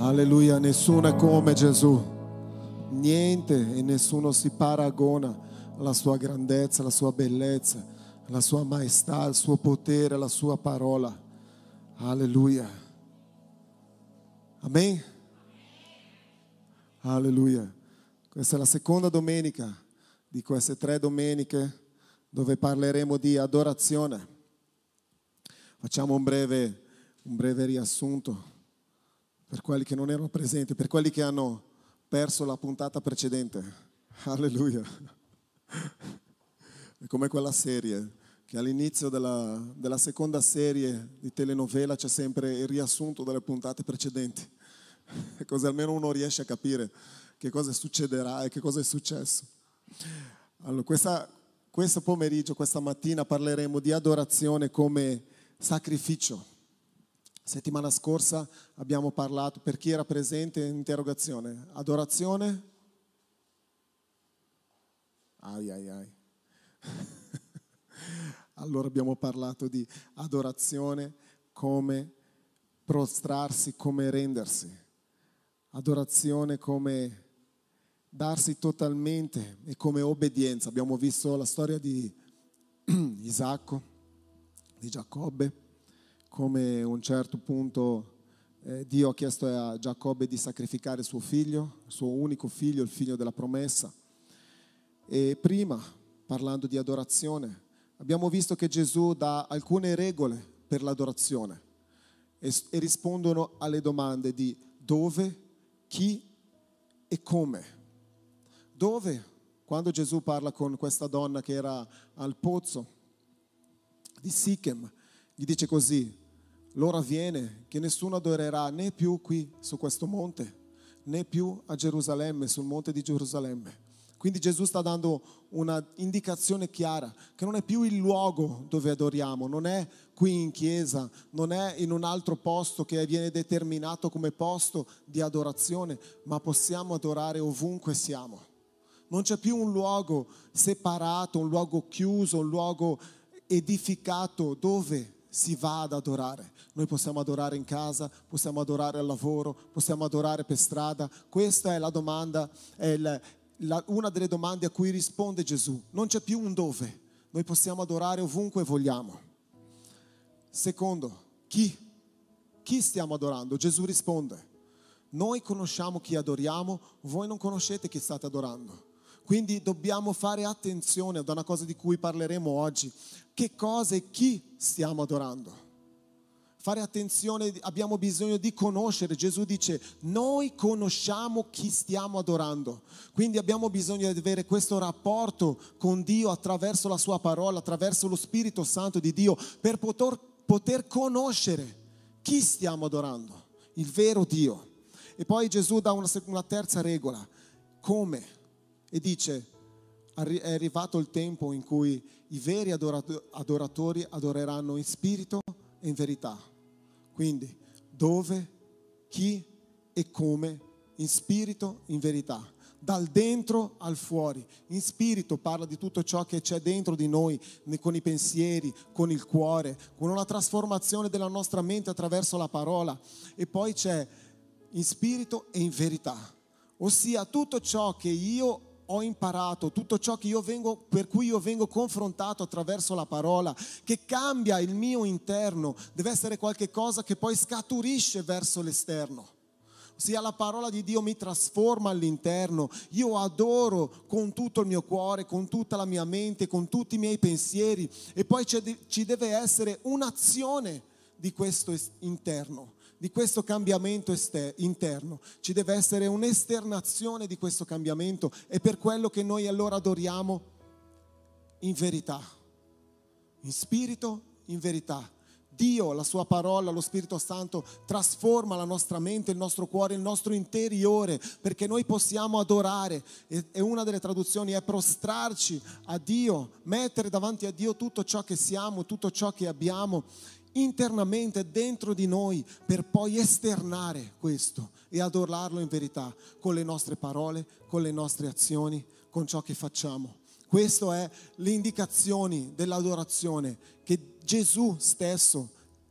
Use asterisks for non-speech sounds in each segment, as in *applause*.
Alleluia, nessuno è come Gesù. Niente e nessuno si paragona alla sua grandezza, alla sua bellezza, alla sua maestà, al suo potere, alla sua parola. Alleluia. Amen. Alleluia. Questa è la seconda domenica di queste tre domeniche dove parleremo di adorazione. Facciamo un breve, un breve riassunto per quelli che non erano presenti, per quelli che hanno perso la puntata precedente. Alleluia. È come quella serie che all'inizio della, della seconda serie di telenovela c'è sempre il riassunto delle puntate precedenti, *laughs* così almeno uno riesce a capire che cosa succederà e che cosa è successo. Allora, questa, questo pomeriggio, questa mattina parleremo di adorazione come sacrificio. Settimana scorsa abbiamo parlato, per chi era presente in interrogazione, adorazione? Ai ai ai. *laughs* allora abbiamo parlato di adorazione come prostrarsi, come rendersi. Adorazione come darsi totalmente e come obbedienza. Abbiamo visto la storia di *clears throat* Isacco, di Giacobbe, come a un certo punto eh, Dio ha chiesto a Giacobbe di sacrificare suo figlio, il suo unico figlio, il figlio della promessa. E prima, parlando di adorazione, abbiamo visto che Gesù dà alcune regole per l'adorazione e, e rispondono alle domande di dove, chi e come. Dove? Quando Gesù parla con questa donna che era al pozzo di Sichem, gli dice così, l'ora viene che nessuno adorerà né più qui su questo monte, né più a Gerusalemme, sul monte di Gerusalemme. Quindi Gesù sta dando una indicazione chiara che non è più il luogo dove adoriamo, non è qui in chiesa, non è in un altro posto che viene determinato come posto di adorazione, ma possiamo adorare ovunque siamo non c'è più un luogo separato, un luogo chiuso, un luogo edificato dove si va ad adorare. Noi possiamo adorare in casa, possiamo adorare al lavoro, possiamo adorare per strada. Questa è la domanda, è il, la, una delle domande a cui risponde Gesù. Non c'è più un dove, noi possiamo adorare ovunque vogliamo. Secondo, chi? Chi stiamo adorando? Gesù risponde, noi conosciamo chi adoriamo, voi non conoscete chi state adorando. Quindi dobbiamo fare attenzione ad una cosa di cui parleremo oggi. Che cosa e chi stiamo adorando? Fare attenzione, abbiamo bisogno di conoscere. Gesù dice, noi conosciamo chi stiamo adorando. Quindi abbiamo bisogno di avere questo rapporto con Dio attraverso la sua parola, attraverso lo Spirito Santo di Dio, per poter, poter conoscere chi stiamo adorando, il vero Dio. E poi Gesù dà una, una terza regola. Come? E dice, è arrivato il tempo in cui i veri adoratori adoreranno in spirito e in verità. Quindi dove, chi e come, in spirito, in verità. Dal dentro al fuori. In spirito parla di tutto ciò che c'è dentro di noi, con i pensieri, con il cuore, con una trasformazione della nostra mente attraverso la parola. E poi c'è in spirito e in verità. Ossia tutto ciò che io ho imparato, tutto ciò vengo, per cui io vengo confrontato attraverso la parola, che cambia il mio interno, deve essere qualcosa che poi scaturisce verso l'esterno. Ossia la parola di Dio mi trasforma all'interno, io adoro con tutto il mio cuore, con tutta la mia mente, con tutti i miei pensieri. E poi ci deve essere un'azione di questo interno di questo cambiamento interno, ci deve essere un'esternazione di questo cambiamento e per quello che noi allora adoriamo in verità, in spirito, in verità. Dio, la sua parola, lo Spirito Santo trasforma la nostra mente, il nostro cuore, il nostro interiore, perché noi possiamo adorare. E una delle traduzioni è prostrarci a Dio, mettere davanti a Dio tutto ciò che siamo, tutto ciò che abbiamo internamente dentro di noi per poi esternare questo e adorarlo in verità con le nostre parole, con le nostre azioni, con ciò che facciamo. Queste è indicazioni dell'adorazione che Gesù stesso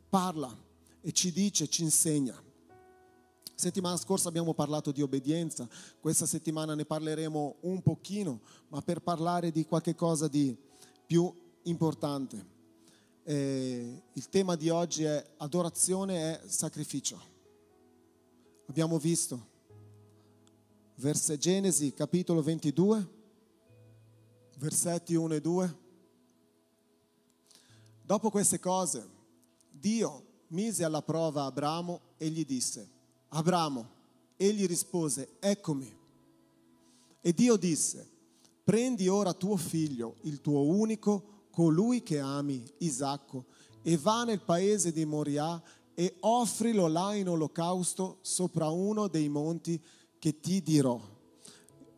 parla e ci dice, ci insegna. Settimana scorsa abbiamo parlato di obbedienza, questa settimana ne parleremo un pochino, ma per parlare di qualche cosa di più importante. Eh, il tema di oggi è adorazione e sacrificio. Abbiamo visto verse Genesi capitolo 22, versetti 1 e 2. Dopo queste cose, Dio mise alla prova Abramo e gli disse, Abramo, egli rispose, eccomi. E Dio disse, prendi ora tuo figlio, il tuo unico, colui che ami, Isacco, e va nel paese di Moria e offrilo là in olocausto sopra uno dei monti che ti dirò.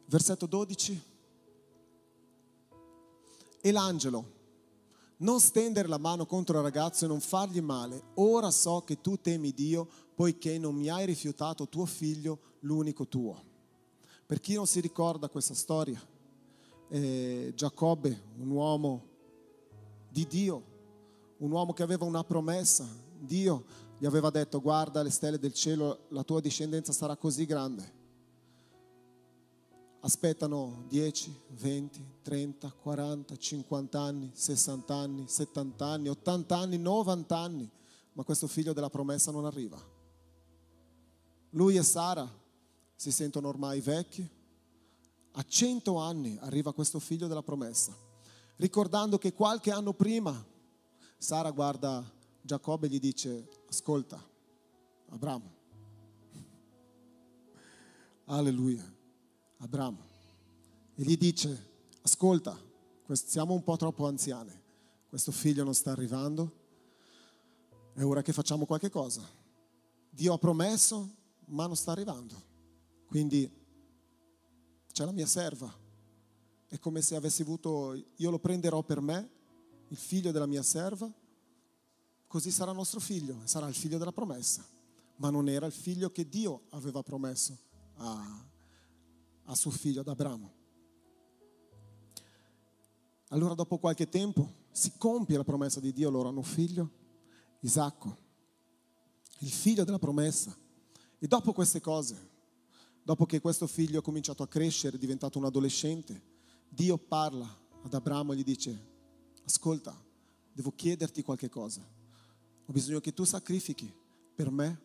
Versetto 12. E l'angelo, non stendere la mano contro il ragazzo e non fargli male, ora so che tu temi Dio poiché non mi hai rifiutato tuo figlio, l'unico tuo. Per chi non si ricorda questa storia, eh, Giacobbe, un uomo di Dio, un uomo che aveva una promessa, Dio gli aveva detto guarda le stelle del cielo, la tua discendenza sarà così grande. Aspettano 10, 20, 30, 40, 50 anni, 60 anni, 70 anni, 80 anni, 90 anni, ma questo figlio della promessa non arriva. Lui e Sara si sentono ormai vecchi. A cento anni arriva questo figlio della promessa, ricordando che qualche anno prima Sara guarda Giacobbe e gli dice, ascolta, Abramo, alleluia, Abramo, e gli dice, ascolta, siamo un po' troppo anziani, questo figlio non sta arrivando, è ora che facciamo qualche cosa. Dio ha promesso, ma non sta arrivando. Quindi c'è la mia serva. È come se avessi avuto, io lo prenderò per me, il figlio della mia serva, così sarà nostro figlio, sarà il figlio della promessa. Ma non era il figlio che Dio aveva promesso a, a suo figlio, ad Abramo. Allora dopo qualche tempo si compie la promessa di Dio, loro hanno un figlio, Isacco, il figlio della promessa. E dopo queste cose, dopo che questo figlio ha cominciato a crescere, è diventato un adolescente, Dio parla ad Abramo e gli dice, ascolta, devo chiederti qualche cosa. Ho bisogno che tu sacrifichi per me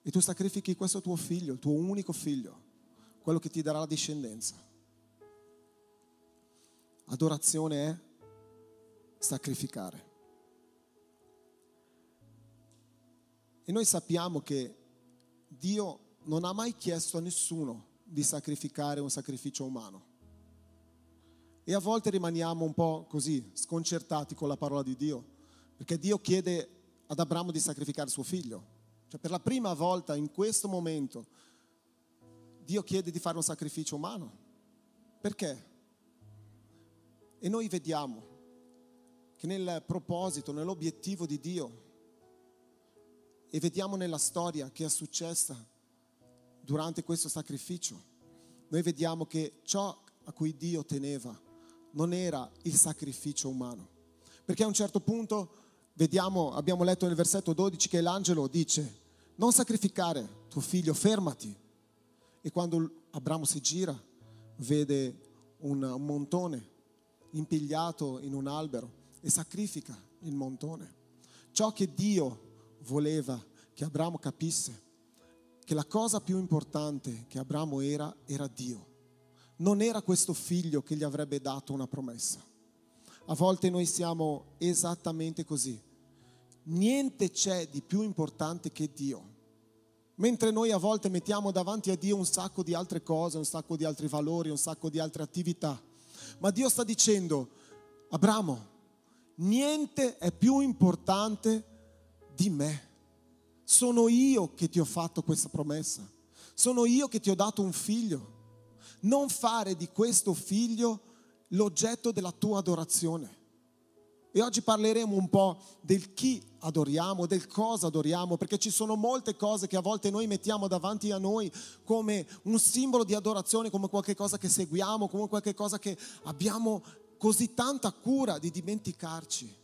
e tu sacrifichi questo tuo figlio, il tuo unico figlio, quello che ti darà la discendenza. Adorazione è sacrificare. E noi sappiamo che Dio non ha mai chiesto a nessuno di sacrificare un sacrificio umano. E a volte rimaniamo un po' così, sconcertati con la parola di Dio, perché Dio chiede ad Abramo di sacrificare suo figlio. Cioè per la prima volta in questo momento Dio chiede di fare un sacrificio umano. Perché? E noi vediamo che nel proposito, nell'obiettivo di Dio, e vediamo nella storia che è successa durante questo sacrificio, noi vediamo che ciò a cui Dio teneva non era il sacrificio umano. Perché a un certo punto vediamo, abbiamo letto nel versetto 12 che l'angelo dice, non sacrificare tuo figlio, fermati. E quando Abramo si gira, vede un, montone impigliato in un albero e sacrifica il montone. Ciò che Dio voleva che Abramo capisse che la cosa più importante che Abramo era era Dio. Non era questo figlio che gli avrebbe dato una promessa. A volte noi siamo esattamente così. Niente c'è di più importante che Dio. Mentre noi a volte mettiamo davanti a Dio un sacco di altre cose, un sacco di altri valori, un sacco di altre attività. Ma Dio sta dicendo, Abramo, niente è più importante di me. Sono io che ti ho fatto questa promessa. Sono io che ti ho dato un figlio. Non fare di questo figlio l'oggetto della tua adorazione. E oggi parleremo un po' del chi adoriamo, del cosa adoriamo, perché ci sono molte cose che a volte noi mettiamo davanti a noi come un simbolo di adorazione, come qualcosa che seguiamo, come qualcosa che abbiamo così tanta cura di dimenticarci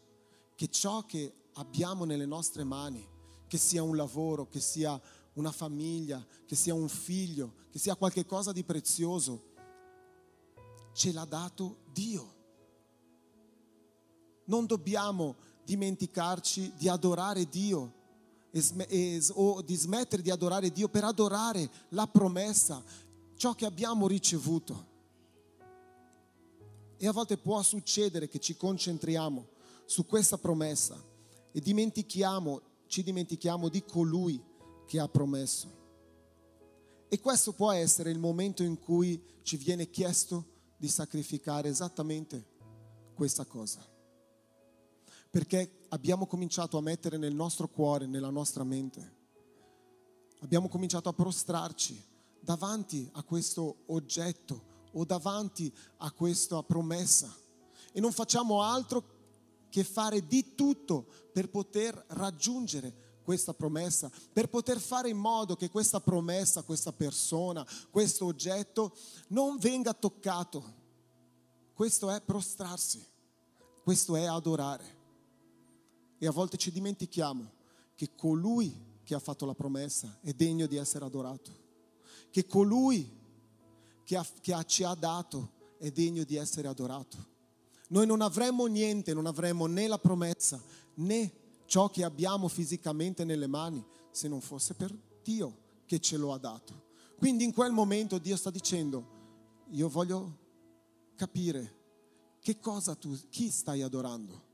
che ciò che abbiamo nelle nostre mani, che sia un lavoro, che sia una famiglia, che sia un figlio, che sia qualcosa di prezioso, ce l'ha dato Dio. Non dobbiamo dimenticarci di adorare Dio o di smettere di adorare Dio per adorare la promessa, ciò che abbiamo ricevuto. E a volte può succedere che ci concentriamo su questa promessa e dimentichiamo, ci dimentichiamo di colui che ha promesso. E questo può essere il momento in cui ci viene chiesto di sacrificare esattamente questa cosa. Perché abbiamo cominciato a mettere nel nostro cuore, nella nostra mente, abbiamo cominciato a prostrarci davanti a questo oggetto o davanti a questa promessa e non facciamo altro che fare di tutto per poter raggiungere questa promessa, per poter fare in modo che questa promessa, questa persona, questo oggetto non venga toccato. Questo è prostrarsi, questo è adorare. E a volte ci dimentichiamo che colui che ha fatto la promessa è degno di essere adorato, che colui che, ha, che ha, ci ha dato è degno di essere adorato. Noi non avremmo niente, non avremmo né la promessa né ciò che abbiamo fisicamente nelle mani se non fosse per Dio che ce lo ha dato. Quindi in quel momento Dio sta dicendo, io voglio capire che cosa tu, chi stai adorando.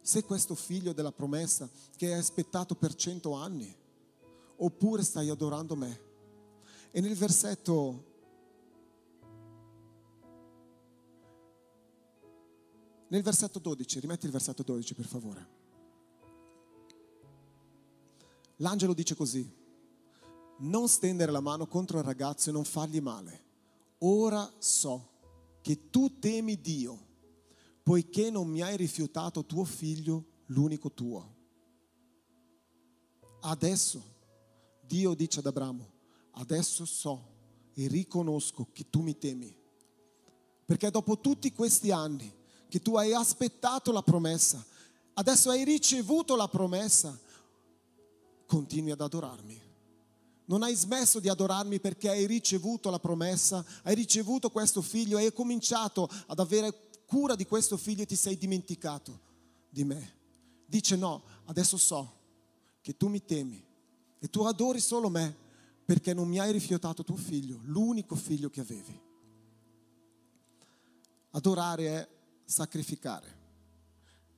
Se questo figlio della promessa che hai aspettato per cento anni, oppure stai adorando me. E nel versetto nel versetto 12, rimetti il versetto 12 per favore. L'angelo dice così, non stendere la mano contro il ragazzo e non fargli male. Ora so che tu temi Dio, poiché non mi hai rifiutato tuo figlio, l'unico tuo. Adesso Dio dice ad Abramo, adesso so e riconosco che tu mi temi. Perché dopo tutti questi anni che tu hai aspettato la promessa, adesso hai ricevuto la promessa, continui ad adorarmi. Non hai smesso di adorarmi perché hai ricevuto la promessa, hai ricevuto questo figlio, hai cominciato ad avere cura di questo figlio e ti sei dimenticato di me. Dice no, adesso so che tu mi temi e tu adori solo me perché non mi hai rifiutato tuo figlio, l'unico figlio che avevi. Adorare è sacrificare.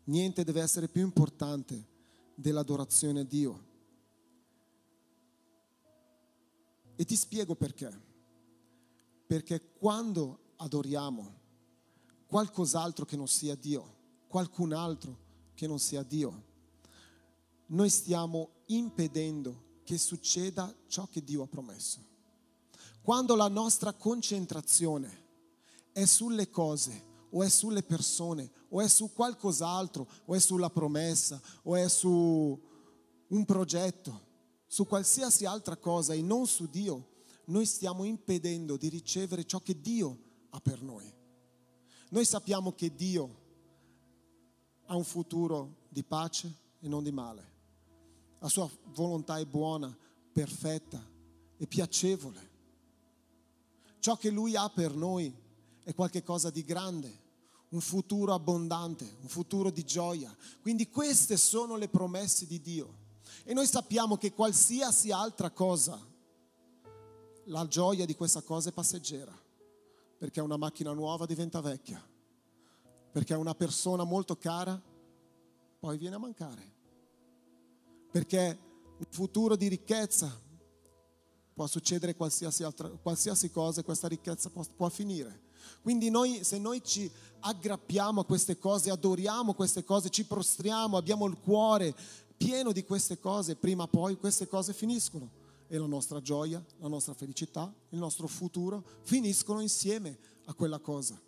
Niente deve essere più importante dell'adorazione a Dio. E ti spiego perché. Perché quando adoriamo qualcos'altro che non sia Dio, qualcun altro che non sia Dio, noi stiamo impedendo che succeda ciò che Dio ha promesso. Quando la nostra concentrazione è sulle cose o è sulle persone o è su qualcos'altro o è sulla promessa o è su un progetto, su qualsiasi altra cosa e non su Dio, noi stiamo impedendo di ricevere ciò che Dio ha per noi. Noi sappiamo che Dio ha un futuro di pace e non di male. La sua volontà è buona, perfetta e piacevole. Ciò che Lui ha per noi è qualcosa di grande, un futuro abbondante, un futuro di gioia. Quindi queste sono le promesse di Dio. E noi sappiamo che qualsiasi altra cosa, la gioia di questa cosa è passeggera, perché una macchina nuova diventa vecchia, perché una persona molto cara poi viene a mancare, perché un futuro di ricchezza può succedere qualsiasi, altra, qualsiasi cosa e questa ricchezza può, può finire. Quindi noi, se noi ci aggrappiamo a queste cose, adoriamo queste cose, ci prostriamo, abbiamo il cuore pieno di queste cose, prima o poi queste cose finiscono e la nostra gioia, la nostra felicità, il nostro futuro finiscono insieme a quella cosa.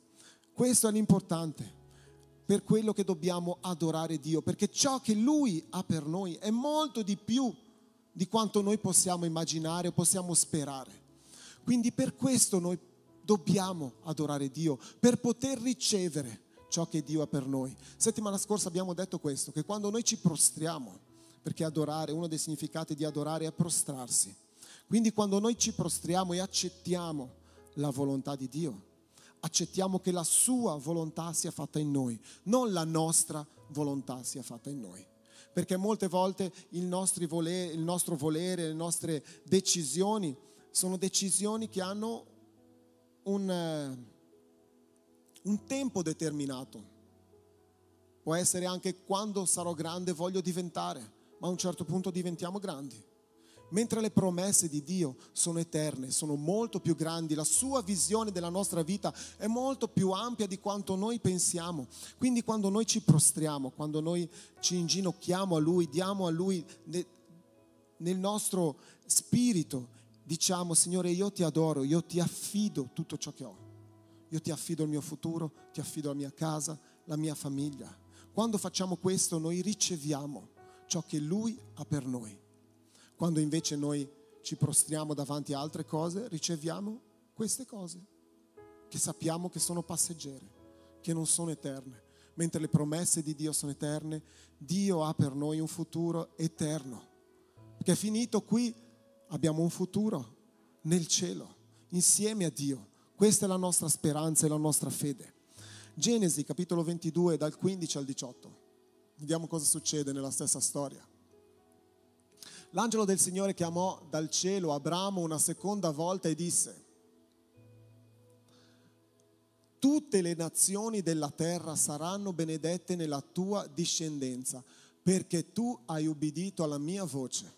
Questo è l'importante per quello che dobbiamo adorare Dio, perché ciò che Lui ha per noi è molto di più di quanto noi possiamo immaginare o possiamo sperare. Quindi per questo noi dobbiamo adorare Dio, per poter ricevere ciò che Dio ha per noi. Settimana scorsa abbiamo detto questo, che quando noi ci prostriamo perché adorare, uno dei significati di adorare è prostrarsi. Quindi quando noi ci prostriamo e accettiamo la volontà di Dio, accettiamo che la sua volontà sia fatta in noi, non la nostra volontà sia fatta in noi. Perché molte volte il nostro volere, il nostro volere le nostre decisioni sono decisioni che hanno un, eh, un tempo determinato. Può essere anche quando sarò grande voglio diventare, ma a un certo punto diventiamo grandi mentre le promesse di Dio sono eterne, sono molto più grandi, la sua visione della nostra vita è molto più ampia di quanto noi pensiamo. Quindi quando noi ci prostriamo, quando noi ci inginocchiamo a Lui, diamo a Lui nel nostro spirito, diciamo Signore io ti adoro, io ti affido tutto ciò che ho. Io ti affido il mio futuro, ti affido la mia casa, la mia famiglia. Quando facciamo questo noi riceviamo ciò che Lui ha per noi. Quando invece noi ci prostriamo davanti a altre cose, riceviamo queste cose che sappiamo che sono passeggere, che non sono eterne. Mentre le promesse di Dio sono eterne, Dio ha per noi un futuro eterno. Perché finito qui abbiamo un futuro nel cielo, insieme a Dio. Questa è la nostra speranza e la nostra fede. Genesi capitolo 22 dal 15 al 18. Vediamo cosa succede nella stessa storia. L'angelo del Signore chiamò dal cielo Abramo una seconda volta e disse, tutte le nazioni della terra saranno benedette nella tua discendenza, perché tu hai ubbidito alla mia voce.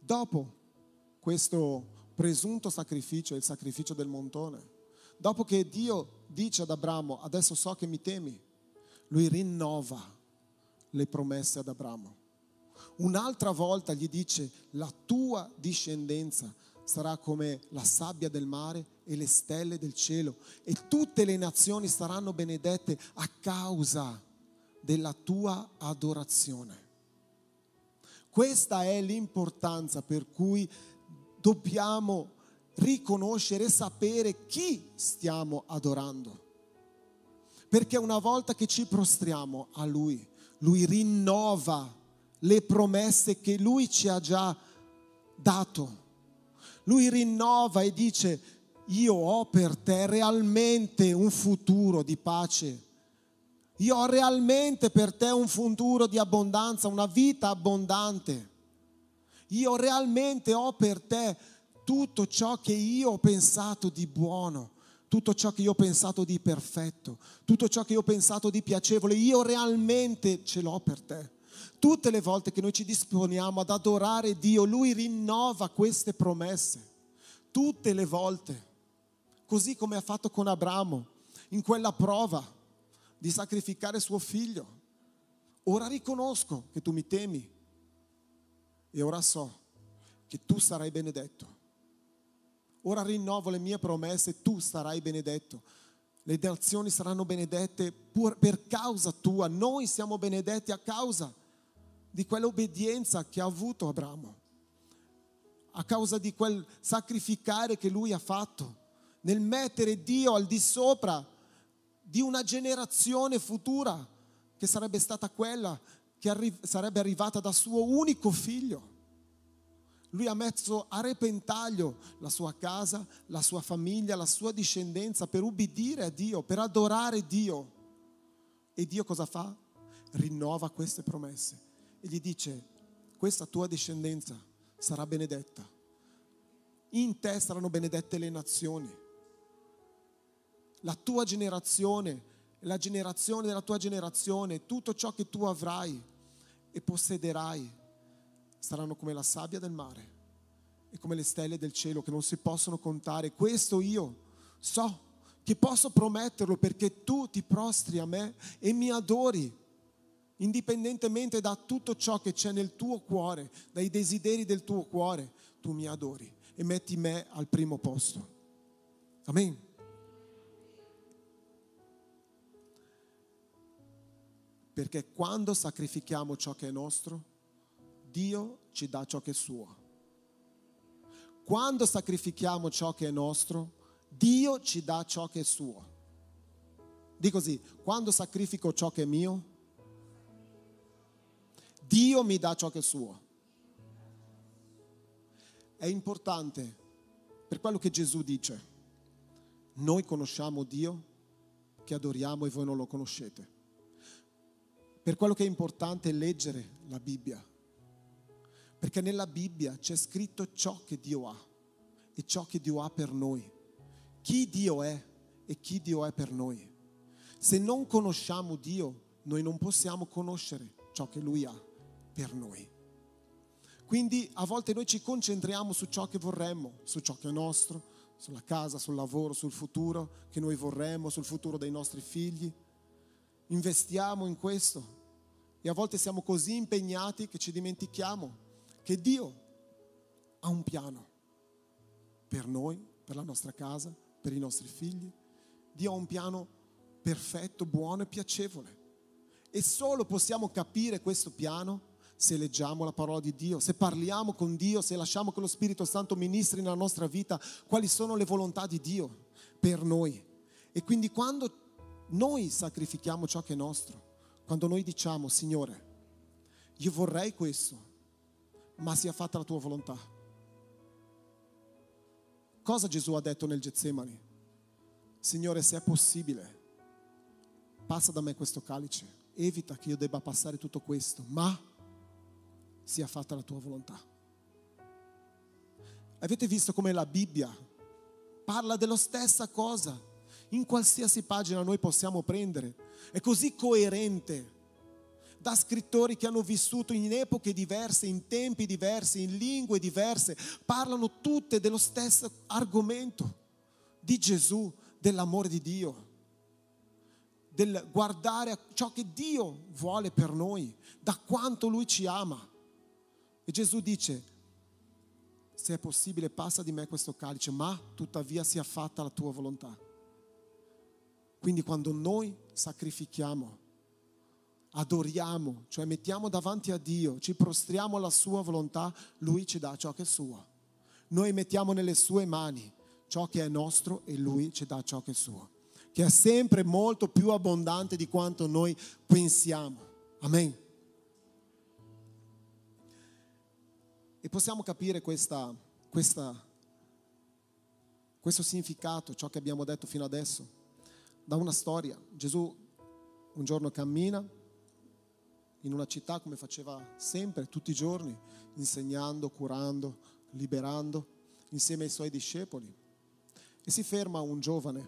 Dopo questo presunto sacrificio, il sacrificio del montone, dopo che Dio dice ad Abramo, adesso so che mi temi, lui rinnova le promesse ad Abramo. Un'altra volta gli dice, la tua discendenza sarà come la sabbia del mare e le stelle del cielo e tutte le nazioni saranno benedette a causa della tua adorazione. Questa è l'importanza per cui dobbiamo riconoscere e sapere chi stiamo adorando. Perché una volta che ci prostriamo a Lui, lui rinnova le promesse che lui ci ha già dato. Lui rinnova e dice, io ho per te realmente un futuro di pace. Io ho realmente per te un futuro di abbondanza, una vita abbondante. Io realmente ho per te tutto ciò che io ho pensato di buono tutto ciò che io ho pensato di perfetto, tutto ciò che io ho pensato di piacevole, io realmente ce l'ho per te. Tutte le volte che noi ci disponiamo ad adorare Dio, Lui rinnova queste promesse. Tutte le volte. Così come ha fatto con Abramo, in quella prova di sacrificare suo figlio. Ora riconosco che tu mi temi e ora so che tu sarai benedetto Ora rinnovo le mie promesse, tu sarai benedetto. Le nazioni saranno benedette per causa tua. Noi siamo benedetti a causa di quell'obbedienza che ha avuto Abramo, a causa di quel sacrificare che lui ha fatto, nel mettere Dio al di sopra di una generazione futura che sarebbe stata quella che arri- sarebbe arrivata da suo unico figlio. Lui ha messo a repentaglio la sua casa, la sua famiglia, la sua discendenza per ubbidire a Dio, per adorare Dio. E Dio cosa fa? Rinnova queste promesse e gli dice, questa tua discendenza sarà benedetta. In te saranno benedette le nazioni. La tua generazione, la generazione della tua generazione, tutto ciò che tu avrai e possederai saranno come la sabbia del mare e come le stelle del cielo che non si possono contare. Questo io so che posso prometterlo perché tu ti prostri a me e mi adori, indipendentemente da tutto ciò che c'è nel tuo cuore, dai desideri del tuo cuore, tu mi adori e metti me al primo posto. Amen. Perché quando sacrifichiamo ciò che è nostro, Dio ci dà ciò che è suo. Quando sacrifichiamo ciò che è nostro, Dio ci dà ciò che è suo. Di così, quando sacrifico ciò che è mio, Dio mi dà ciò che è suo. È importante per quello che Gesù dice. Noi conosciamo Dio che adoriamo e voi non lo conoscete. Per quello che è importante è leggere la Bibbia. Perché nella Bibbia c'è scritto ciò che Dio ha e ciò che Dio ha per noi. Chi Dio è e chi Dio è per noi. Se non conosciamo Dio, noi non possiamo conoscere ciò che Lui ha per noi. Quindi a volte noi ci concentriamo su ciò che vorremmo, su ciò che è nostro, sulla casa, sul lavoro, sul futuro che noi vorremmo, sul futuro dei nostri figli. Investiamo in questo e a volte siamo così impegnati che ci dimentichiamo che Dio ha un piano per noi, per la nostra casa, per i nostri figli. Dio ha un piano perfetto, buono e piacevole. E solo possiamo capire questo piano se leggiamo la parola di Dio, se parliamo con Dio, se lasciamo che lo Spirito Santo ministri nella nostra vita quali sono le volontà di Dio per noi. E quindi quando noi sacrifichiamo ciò che è nostro, quando noi diciamo, Signore, io vorrei questo, ma sia fatta la tua volontà. Cosa Gesù ha detto nel Getsemani? Signore, se è possibile, passa da me questo calice, evita che io debba passare tutto questo, ma sia fatta la tua volontà. Avete visto come la Bibbia parla della stessa cosa? In qualsiasi pagina noi possiamo prendere. È così coerente da scrittori che hanno vissuto in epoche diverse, in tempi diversi, in lingue diverse, parlano tutte dello stesso argomento di Gesù, dell'amore di Dio, del guardare a ciò che Dio vuole per noi, da quanto Lui ci ama. E Gesù dice, se è possibile passa di me questo calice, ma tuttavia sia fatta la tua volontà. Quindi quando noi sacrifichiamo adoriamo, cioè mettiamo davanti a Dio, ci prostriamo alla sua volontà, Lui ci dà ciò che è suo. Noi mettiamo nelle sue mani ciò che è nostro e Lui ci dà ciò che è suo, che è sempre molto più abbondante di quanto noi pensiamo. Amen. E possiamo capire questa, questa, questo significato, ciò che abbiamo detto fino adesso, da una storia. Gesù un giorno cammina in una città come faceva sempre, tutti i giorni, insegnando, curando, liberando, insieme ai suoi discepoli. E si ferma un giovane,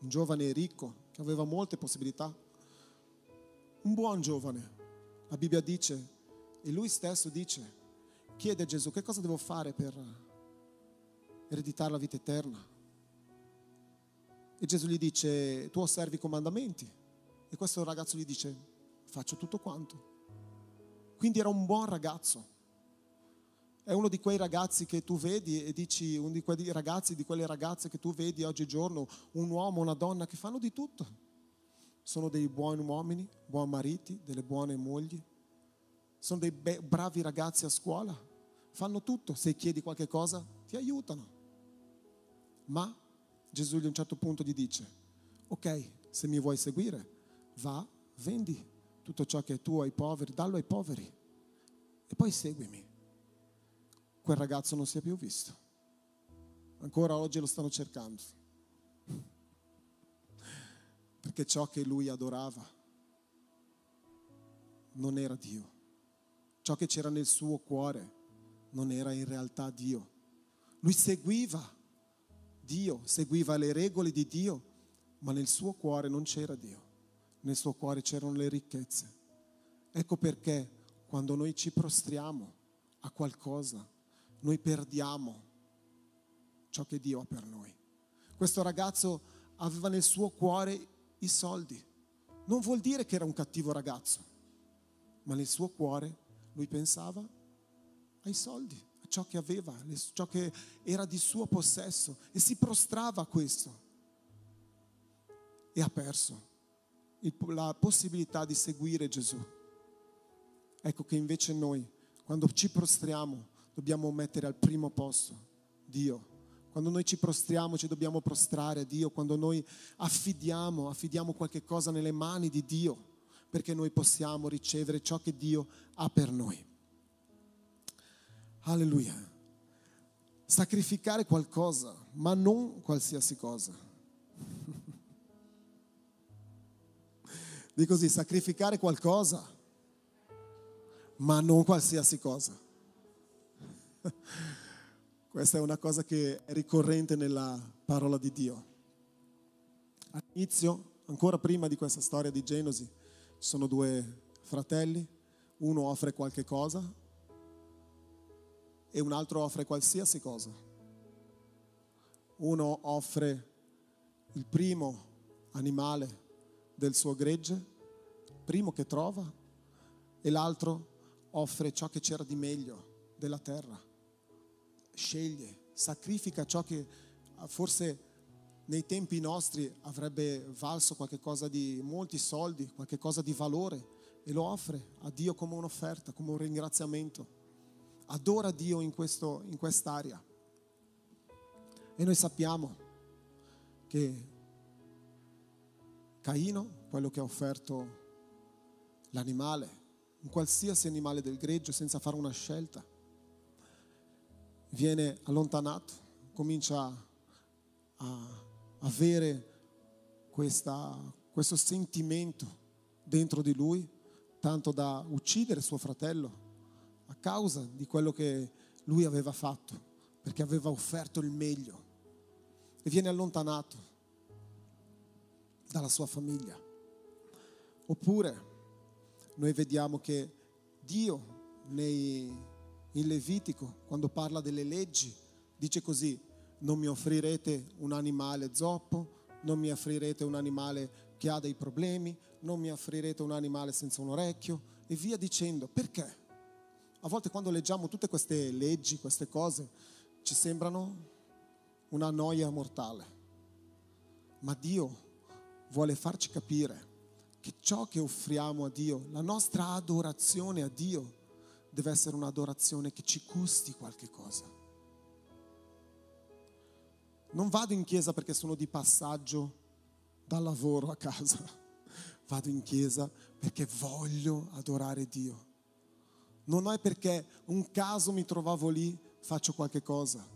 un giovane ricco, che aveva molte possibilità, un buon giovane. La Bibbia dice, e lui stesso dice, chiede a Gesù che cosa devo fare per ereditare la vita eterna. E Gesù gli dice, tu osservi i comandamenti. E questo ragazzo gli dice, faccio tutto quanto. Quindi era un buon ragazzo. È uno di quei ragazzi che tu vedi e dici, uno di quei ragazzi, di quelle ragazze che tu vedi oggigiorno, un uomo, una donna che fanno di tutto. Sono dei buoni uomini, buoni mariti, delle buone mogli. Sono dei be- bravi ragazzi a scuola. Fanno tutto. Se chiedi qualche cosa, ti aiutano. Ma Gesù a un certo punto gli dice, ok, se mi vuoi seguire, va, vendi tutto ciò che è tuo ai poveri, dallo ai poveri e poi seguimi. Quel ragazzo non si è più visto. Ancora oggi lo stanno cercando. Perché ciò che lui adorava non era Dio. Ciò che c'era nel suo cuore non era in realtà Dio. Lui seguiva Dio, seguiva le regole di Dio, ma nel suo cuore non c'era Dio nel suo cuore c'erano le ricchezze. Ecco perché quando noi ci prostriamo a qualcosa, noi perdiamo ciò che Dio ha per noi. Questo ragazzo aveva nel suo cuore i soldi. Non vuol dire che era un cattivo ragazzo, ma nel suo cuore lui pensava ai soldi, ciò che aveva, ciò che era di suo possesso e si prostrava a questo. E ha perso la possibilità di seguire Gesù. Ecco che invece noi, quando ci prostriamo, dobbiamo mettere al primo posto Dio. Quando noi ci prostriamo, ci dobbiamo prostrare a Dio. Quando noi affidiamo, affidiamo qualche cosa nelle mani di Dio, perché noi possiamo ricevere ciò che Dio ha per noi. Alleluia. Sacrificare qualcosa, ma non qualsiasi cosa. Dico così, sacrificare qualcosa, ma non qualsiasi cosa. Questa è una cosa che è ricorrente nella parola di Dio. All'inizio, ancora prima di questa storia di Genosi, ci sono due fratelli, uno offre qualche cosa e un altro offre qualsiasi cosa. Uno offre il primo animale del suo gregge, primo che trova, e l'altro offre ciò che c'era di meglio della terra. Sceglie, sacrifica ciò che forse nei tempi nostri avrebbe valso qualcosa di molti soldi, qualcosa di valore e lo offre a Dio come un'offerta, come un ringraziamento. Adora Dio in, questo, in quest'area. E noi sappiamo che Caino, quello che ha offerto l'animale, un qualsiasi animale del greggio senza fare una scelta, viene allontanato, comincia a avere questa, questo sentimento dentro di lui, tanto da uccidere suo fratello a causa di quello che lui aveva fatto, perché aveva offerto il meglio e viene allontanato dalla sua famiglia. Oppure noi vediamo che Dio nei, in Levitico, quando parla delle leggi, dice così, non mi offrirete un animale zoppo, non mi offrirete un animale che ha dei problemi, non mi offrirete un animale senza un orecchio e via dicendo. Perché? A volte quando leggiamo tutte queste leggi, queste cose, ci sembrano una noia mortale. Ma Dio vuole farci capire che ciò che offriamo a Dio, la nostra adorazione a Dio, deve essere un'adorazione che ci costi qualche cosa. Non vado in chiesa perché sono di passaggio dal lavoro a casa, *laughs* vado in chiesa perché voglio adorare Dio. Non è perché un caso mi trovavo lì, faccio qualche cosa,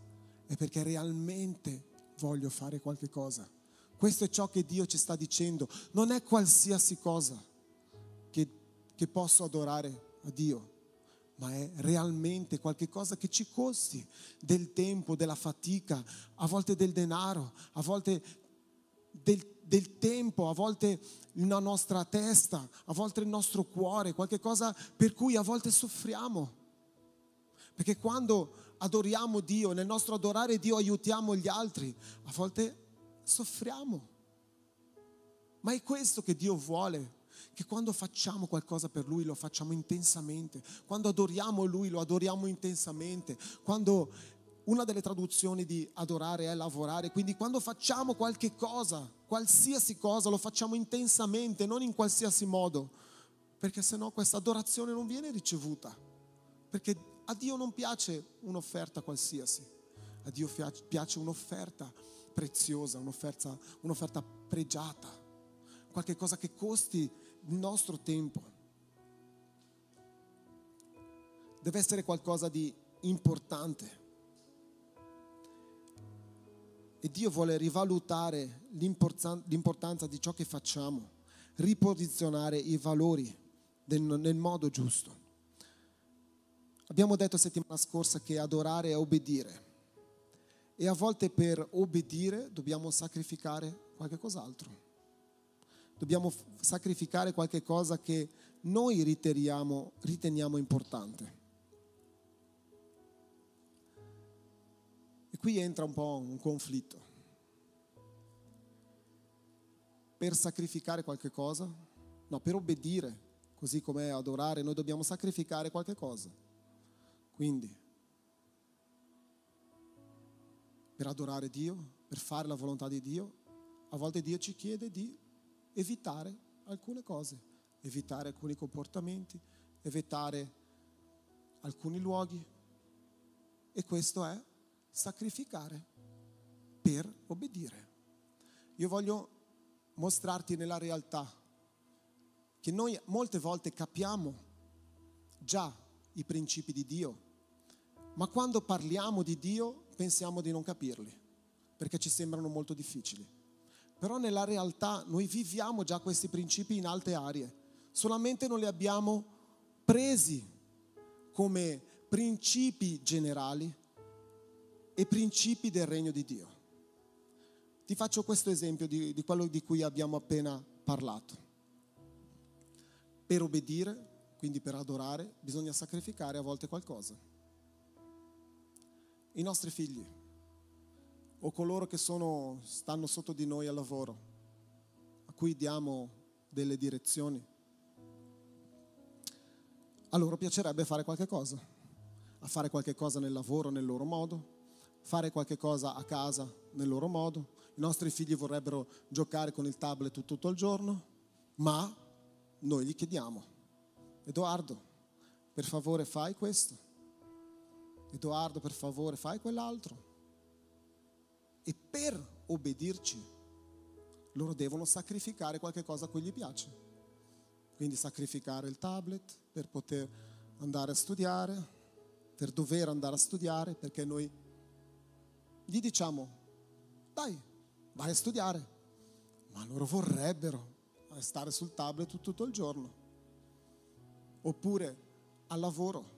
è perché realmente voglio fare qualche cosa. Questo è ciò che Dio ci sta dicendo. Non è qualsiasi cosa che, che posso adorare a Dio, ma è realmente qualcosa che ci costi del tempo, della fatica, a volte del denaro, a volte del, del tempo, a volte la nostra testa, a volte il nostro cuore, qualcosa per cui a volte soffriamo. Perché quando adoriamo Dio, nel nostro adorare Dio aiutiamo gli altri, a volte soffriamo. Ma è questo che Dio vuole, che quando facciamo qualcosa per Lui lo facciamo intensamente, quando adoriamo Lui lo adoriamo intensamente, quando una delle traduzioni di adorare è lavorare, quindi quando facciamo qualche cosa, qualsiasi cosa, lo facciamo intensamente, non in qualsiasi modo, perché sennò questa adorazione non viene ricevuta, perché a Dio non piace un'offerta qualsiasi, a Dio piace un'offerta preziosa, un'offerta, un'offerta pregiata, cosa che costi il nostro tempo. Deve essere qualcosa di importante. E Dio vuole rivalutare l'importanza di ciò che facciamo, riposizionare i valori nel modo giusto. Abbiamo detto settimana scorsa che adorare è obbedire. E a volte per obbedire dobbiamo sacrificare qualche cos'altro. Dobbiamo sacrificare qualche cosa che noi riteniamo, riteniamo importante. Qui entra un po' un conflitto. Per sacrificare qualche cosa, no, per obbedire, così come adorare, noi dobbiamo sacrificare qualche cosa. Quindi per adorare Dio, per fare la volontà di Dio, a volte Dio ci chiede di evitare alcune cose, evitare alcuni comportamenti, evitare alcuni luoghi. E questo è sacrificare per obbedire. Io voglio mostrarti nella realtà che noi molte volte capiamo già i principi di Dio, ma quando parliamo di Dio pensiamo di non capirli, perché ci sembrano molto difficili. Però nella realtà noi viviamo già questi principi in alte aree, solamente non li abbiamo presi come principi generali e principi del regno di Dio. Ti faccio questo esempio di, di quello di cui abbiamo appena parlato. Per obbedire, quindi per adorare, bisogna sacrificare a volte qualcosa. I nostri figli o coloro che sono, stanno sotto di noi al lavoro, a cui diamo delle direzioni, a loro piacerebbe fare qualche cosa, a fare qualche cosa nel lavoro nel loro modo, fare qualche cosa a casa nel loro modo. I nostri figli vorrebbero giocare con il tablet tutto il giorno, ma noi gli chiediamo, Edoardo, per favore fai questo. Edoardo, per favore fai quell'altro. E per obbedirci, loro devono sacrificare qualche cosa a cui gli piace. Quindi sacrificare il tablet per poter andare a studiare, per dover andare a studiare, perché noi gli diciamo, dai, vai a studiare, ma loro vorrebbero stare sul tablet tutto il giorno. Oppure al lavoro,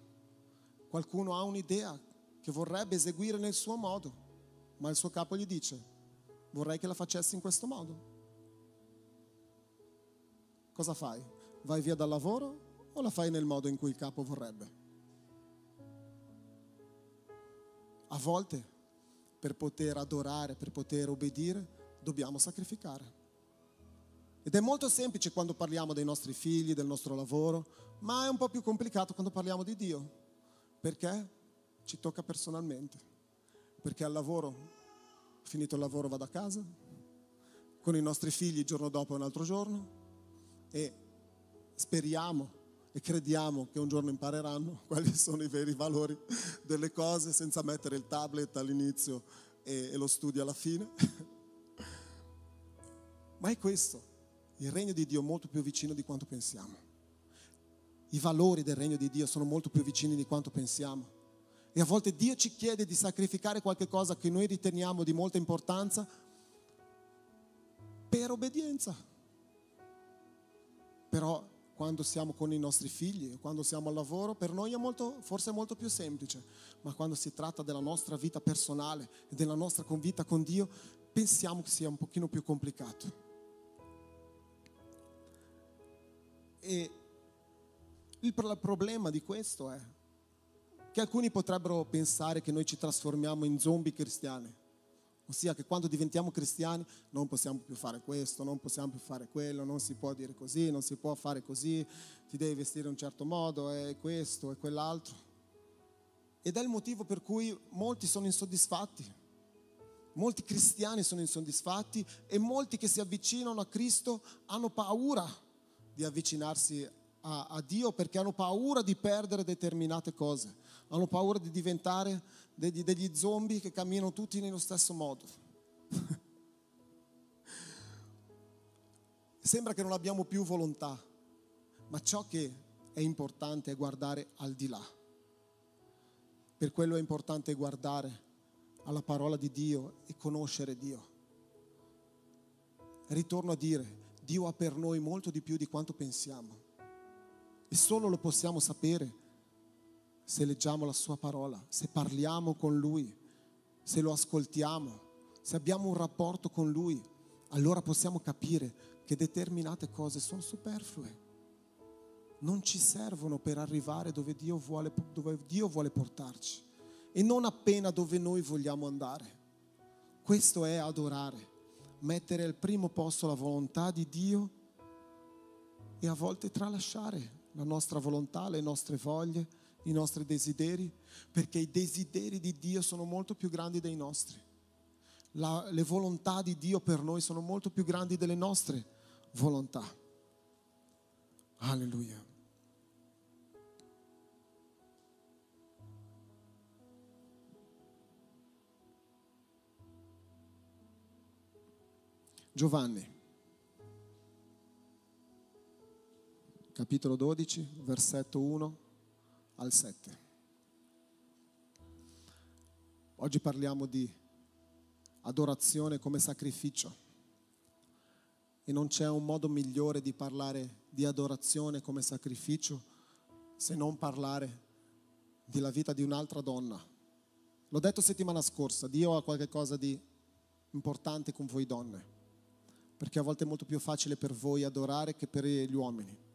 qualcuno ha un'idea che vorrebbe eseguire nel suo modo, ma il suo capo gli dice, vorrei che la facessi in questo modo. Cosa fai? vai via dal lavoro o la fai nel modo in cui il capo vorrebbe? A volte, per poter adorare, per poter obbedire, dobbiamo sacrificare. Ed è molto semplice quando parliamo dei nostri figli, del nostro lavoro, ma è un po' più complicato quando parliamo di Dio, perché ci tocca personalmente. Perché al lavoro, finito il lavoro, vado a casa, con i nostri figli il giorno dopo è un altro giorno e speriamo e crediamo che un giorno impareranno *laughs* quali sono i veri valori delle cose senza mettere il tablet all'inizio e, e lo studio alla fine. *laughs* Ma è questo, il regno di Dio è molto più vicino di quanto pensiamo. I valori del regno di Dio sono molto più vicini di quanto pensiamo. E a volte Dio ci chiede di sacrificare qualche cosa che noi riteniamo di molta importanza per obbedienza. Però quando siamo con i nostri figli, quando siamo al lavoro, per noi è molto, forse è molto più semplice, ma quando si tratta della nostra vita personale e della nostra convita con Dio, pensiamo che sia un pochino più complicato. E il problema di questo è che alcuni potrebbero pensare che noi ci trasformiamo in zombie cristiani Ossia che quando diventiamo cristiani non possiamo più fare questo, non possiamo più fare quello, non si può dire così, non si può fare così, ti devi vestire in un certo modo, è questo e quell'altro. Ed è il motivo per cui molti sono insoddisfatti. Molti cristiani sono insoddisfatti e molti che si avvicinano a Cristo hanno paura di avvicinarsi a, a Dio perché hanno paura di perdere determinate cose, hanno paura di diventare degli, degli zombie che camminano tutti nello stesso modo. *laughs* Sembra che non abbiamo più volontà, ma ciò che è importante è guardare al di là. Per quello è importante guardare alla parola di Dio e conoscere Dio. Ritorno a dire, Dio ha per noi molto di più di quanto pensiamo. E solo lo possiamo sapere se leggiamo la sua parola, se parliamo con lui, se lo ascoltiamo, se abbiamo un rapporto con lui, allora possiamo capire che determinate cose sono superflue. Non ci servono per arrivare dove Dio vuole, dove Dio vuole portarci e non appena dove noi vogliamo andare. Questo è adorare, mettere al primo posto la volontà di Dio e a volte tralasciare la nostra volontà, le nostre voglie i nostri desideri, perché i desideri di Dio sono molto più grandi dei nostri. La, le volontà di Dio per noi sono molto più grandi delle nostre volontà. Alleluia. Giovanni. capitolo 12, versetto 1 al 7. Oggi parliamo di adorazione come sacrificio e non c'è un modo migliore di parlare di adorazione come sacrificio se non parlare della vita di un'altra donna. L'ho detto settimana scorsa, Dio ha qualcosa di importante con voi donne, perché a volte è molto più facile per voi adorare che per gli uomini.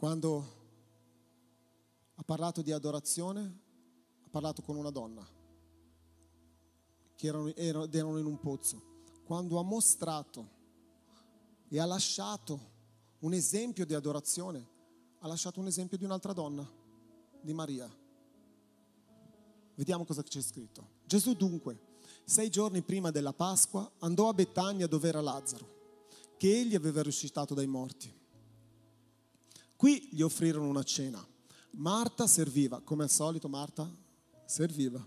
Quando ha parlato di adorazione, ha parlato con una donna, che erano, erano in un pozzo. Quando ha mostrato e ha lasciato un esempio di adorazione, ha lasciato un esempio di un'altra donna, di Maria. Vediamo cosa c'è scritto. Gesù dunque, sei giorni prima della Pasqua, andò a Betania dove era Lazzaro, che egli aveva risuscitato dai morti. Qui gli offrirono una cena. Marta serviva, come al solito Marta serviva.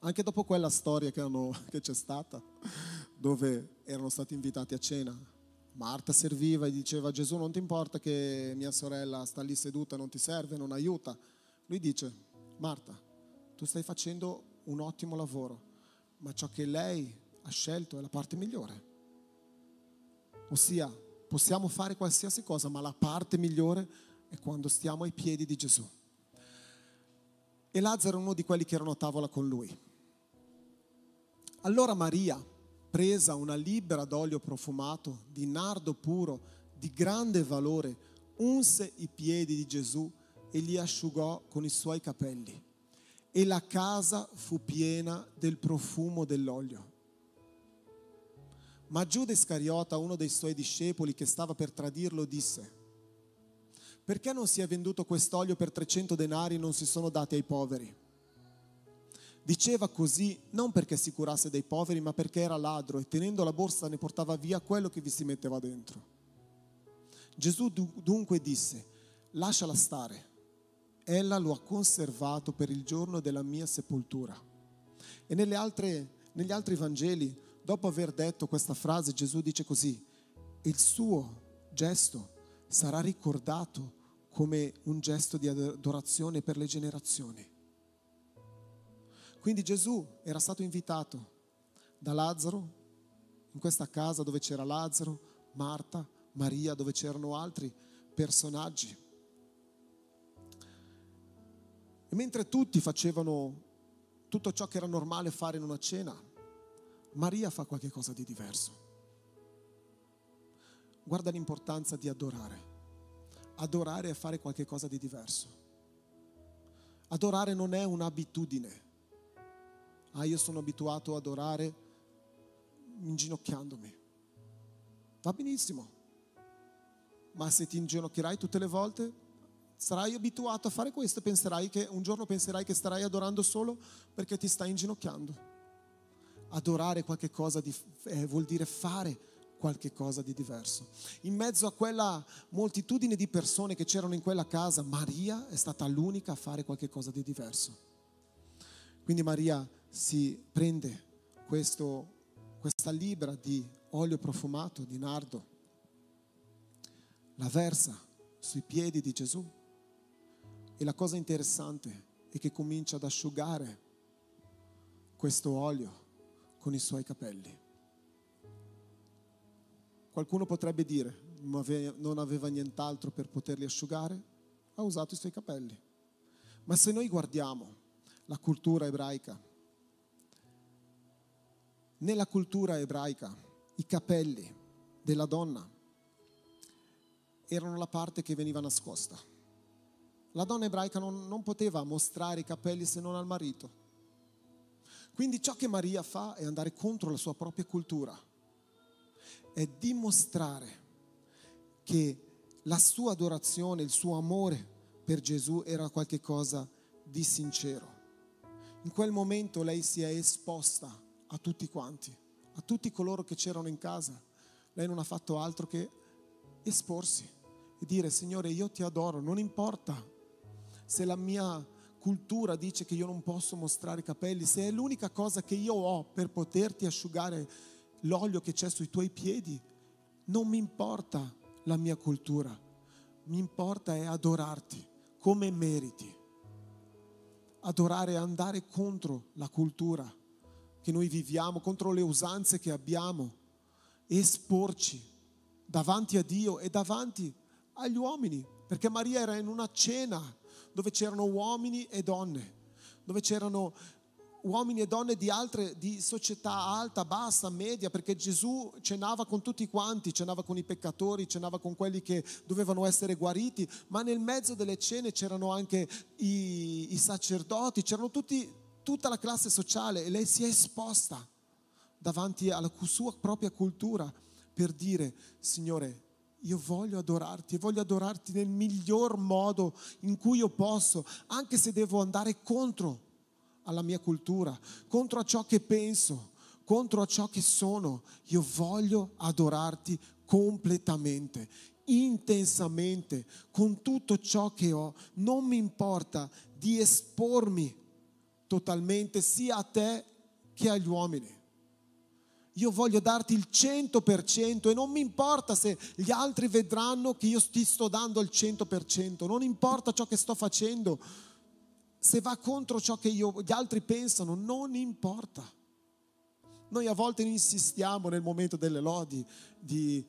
Anche dopo quella storia che, hanno, *laughs* che c'è stata, dove erano stati invitati a cena, Marta serviva e diceva Gesù non ti importa che mia sorella sta lì seduta, non ti serve, non aiuta. Lui dice, Marta, tu stai facendo un ottimo lavoro, ma ciò che lei ha scelto è la parte migliore. Ossia, possiamo fare qualsiasi cosa, ma la parte migliore è quando stiamo ai piedi di Gesù. E Lazzaro è uno di quelli che erano a tavola con lui. Allora Maria, presa una libera d'olio profumato, di nardo puro, di grande valore, unse i piedi di Gesù e li asciugò con i suoi capelli. E la casa fu piena del profumo dell'olio. Ma Giuda Iscariota, uno dei suoi discepoli che stava per tradirlo, disse, perché non si è venduto quest'olio per 300 denari e non si sono dati ai poveri? Diceva così non perché si curasse dei poveri, ma perché era ladro e tenendo la borsa ne portava via quello che vi si metteva dentro. Gesù dunque disse, lasciala stare, ella lo ha conservato per il giorno della mia sepoltura. E altre, negli altri Vangeli, dopo aver detto questa frase, Gesù dice così, il suo gesto sarà ricordato come un gesto di adorazione per le generazioni. Quindi Gesù era stato invitato da Lazzaro in questa casa dove c'era Lazzaro, Marta, Maria, dove c'erano altri personaggi. E mentre tutti facevano tutto ciò che era normale fare in una cena, Maria fa qualcosa di diverso. Guarda l'importanza di adorare. Adorare è fare qualcosa di diverso. Adorare non è un'abitudine Ah, io sono abituato ad adorare inginocchiandomi. Va benissimo, ma se ti inginocchierai tutte le volte, sarai abituato a fare questo e penserai che un giorno penserai che starai adorando solo perché ti stai inginocchiando. Adorare qualche cosa di, eh, vuol dire fare qualche cosa di diverso. In mezzo a quella moltitudine di persone che c'erano in quella casa, Maria è stata l'unica a fare qualche cosa di diverso. Quindi Maria si prende questo, questa libra di olio profumato, di nardo, la versa sui piedi di Gesù e la cosa interessante è che comincia ad asciugare questo olio con i suoi capelli. Qualcuno potrebbe dire, non aveva nient'altro per poterli asciugare, ha usato i suoi capelli. Ma se noi guardiamo la cultura ebraica, nella cultura ebraica i capelli della donna erano la parte che veniva nascosta. La donna ebraica non, non poteva mostrare i capelli se non al marito. Quindi ciò che Maria fa è andare contro la sua propria cultura, è dimostrare che la sua adorazione, il suo amore per Gesù era qualcosa di sincero. In quel momento lei si è esposta a tutti quanti, a tutti coloro che c'erano in casa. Lei non ha fatto altro che esporsi e dire Signore io ti adoro, non importa se la mia cultura dice che io non posso mostrare i capelli, se è l'unica cosa che io ho per poterti asciugare l'olio che c'è sui tuoi piedi, non mi importa la mia cultura, mi importa è adorarti come meriti. Adorare è andare contro la cultura che noi viviamo, contro le usanze che abbiamo, esporci davanti a Dio e davanti agli uomini, perché Maria era in una cena dove c'erano uomini e donne, dove c'erano uomini e donne di altre di società alta, bassa, media, perché Gesù cenava con tutti quanti, cenava con i peccatori, cenava con quelli che dovevano essere guariti, ma nel mezzo delle cene c'erano anche i, i sacerdoti, c'erano tutti, tutta la classe sociale e lei si è esposta davanti alla sua propria cultura per dire, Signore, io voglio adorarti e voglio adorarti nel miglior modo in cui io posso, anche se devo andare contro alla mia cultura, contro a ciò che penso, contro a ciò che sono. Io voglio adorarti completamente, intensamente, con tutto ciò che ho. Non mi importa di espormi totalmente sia a te che agli uomini. Io voglio darti il 100% e non mi importa se gli altri vedranno che io ti sto dando il 100%, non importa ciò che sto facendo se va contro ciò che io, gli altri pensano, non importa. Noi a volte insistiamo nel momento delle lodi di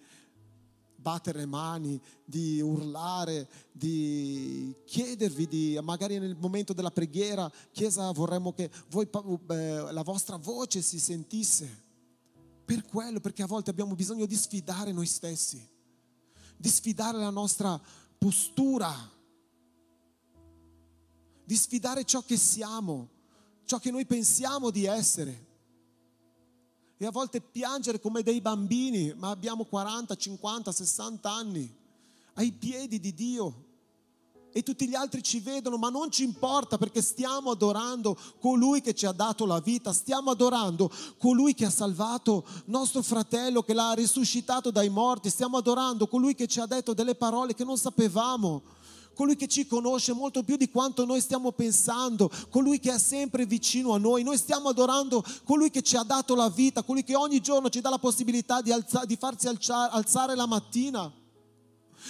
battere mani, di urlare, di chiedervi, di, magari nel momento della preghiera, Chiesa, vorremmo che voi, eh, la vostra voce si sentisse. Per quello, perché a volte abbiamo bisogno di sfidare noi stessi, di sfidare la nostra postura di sfidare ciò che siamo, ciò che noi pensiamo di essere. E a volte piangere come dei bambini, ma abbiamo 40, 50, 60 anni, ai piedi di Dio. E tutti gli altri ci vedono, ma non ci importa perché stiamo adorando colui che ci ha dato la vita, stiamo adorando colui che ha salvato nostro fratello, che l'ha risuscitato dai morti, stiamo adorando colui che ci ha detto delle parole che non sapevamo colui che ci conosce molto più di quanto noi stiamo pensando, colui che è sempre vicino a noi. Noi stiamo adorando colui che ci ha dato la vita, colui che ogni giorno ci dà la possibilità di, alza, di farsi alzare, alzare la mattina.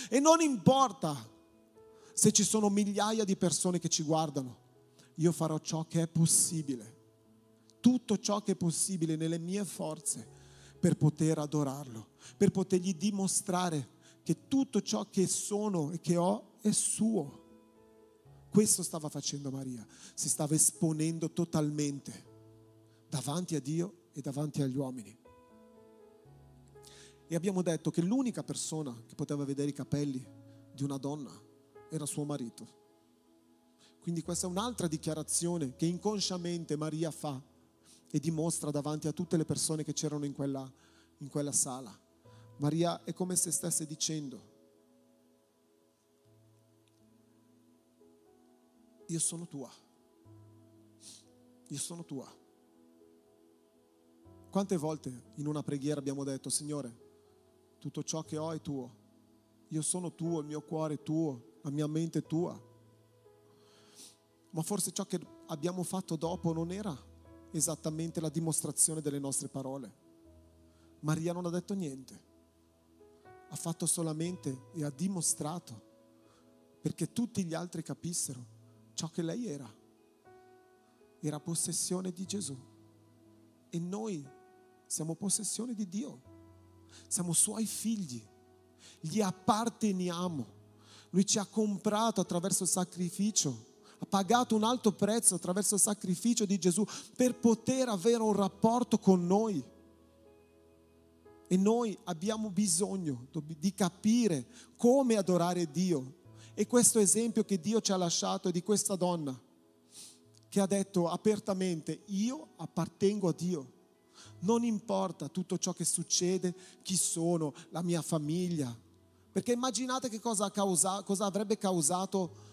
E non importa se ci sono migliaia di persone che ci guardano, io farò ciò che è possibile, tutto ciò che è possibile nelle mie forze per poter adorarlo, per potergli dimostrare che tutto ciò che sono e che ho è suo. Questo stava facendo Maria, si stava esponendo totalmente davanti a Dio e davanti agli uomini. E abbiamo detto che l'unica persona che poteva vedere i capelli di una donna era suo marito. Quindi questa è un'altra dichiarazione che inconsciamente Maria fa e dimostra davanti a tutte le persone che c'erano in quella, in quella sala. Maria è come se stesse dicendo, io sono tua, io sono tua. Quante volte in una preghiera abbiamo detto, Signore, tutto ciò che ho è tuo, io sono tuo, il mio cuore è tuo, la mia mente è tua. Ma forse ciò che abbiamo fatto dopo non era esattamente la dimostrazione delle nostre parole. Maria non ha detto niente, ha fatto solamente e ha dimostrato perché tutti gli altri capissero ciò che lei era. Era possessione di Gesù. E noi siamo possessione di Dio. Siamo suoi figli. Gli apparteniamo. Lui ci ha comprato attraverso il sacrificio ha pagato un alto prezzo attraverso il sacrificio di Gesù per poter avere un rapporto con noi. E noi abbiamo bisogno di capire come adorare Dio e questo esempio che Dio ci ha lasciato è di questa donna che ha detto apertamente, io appartengo a Dio. Non importa tutto ciò che succede, chi sono, la mia famiglia. Perché immaginate che cosa, causa, cosa avrebbe causato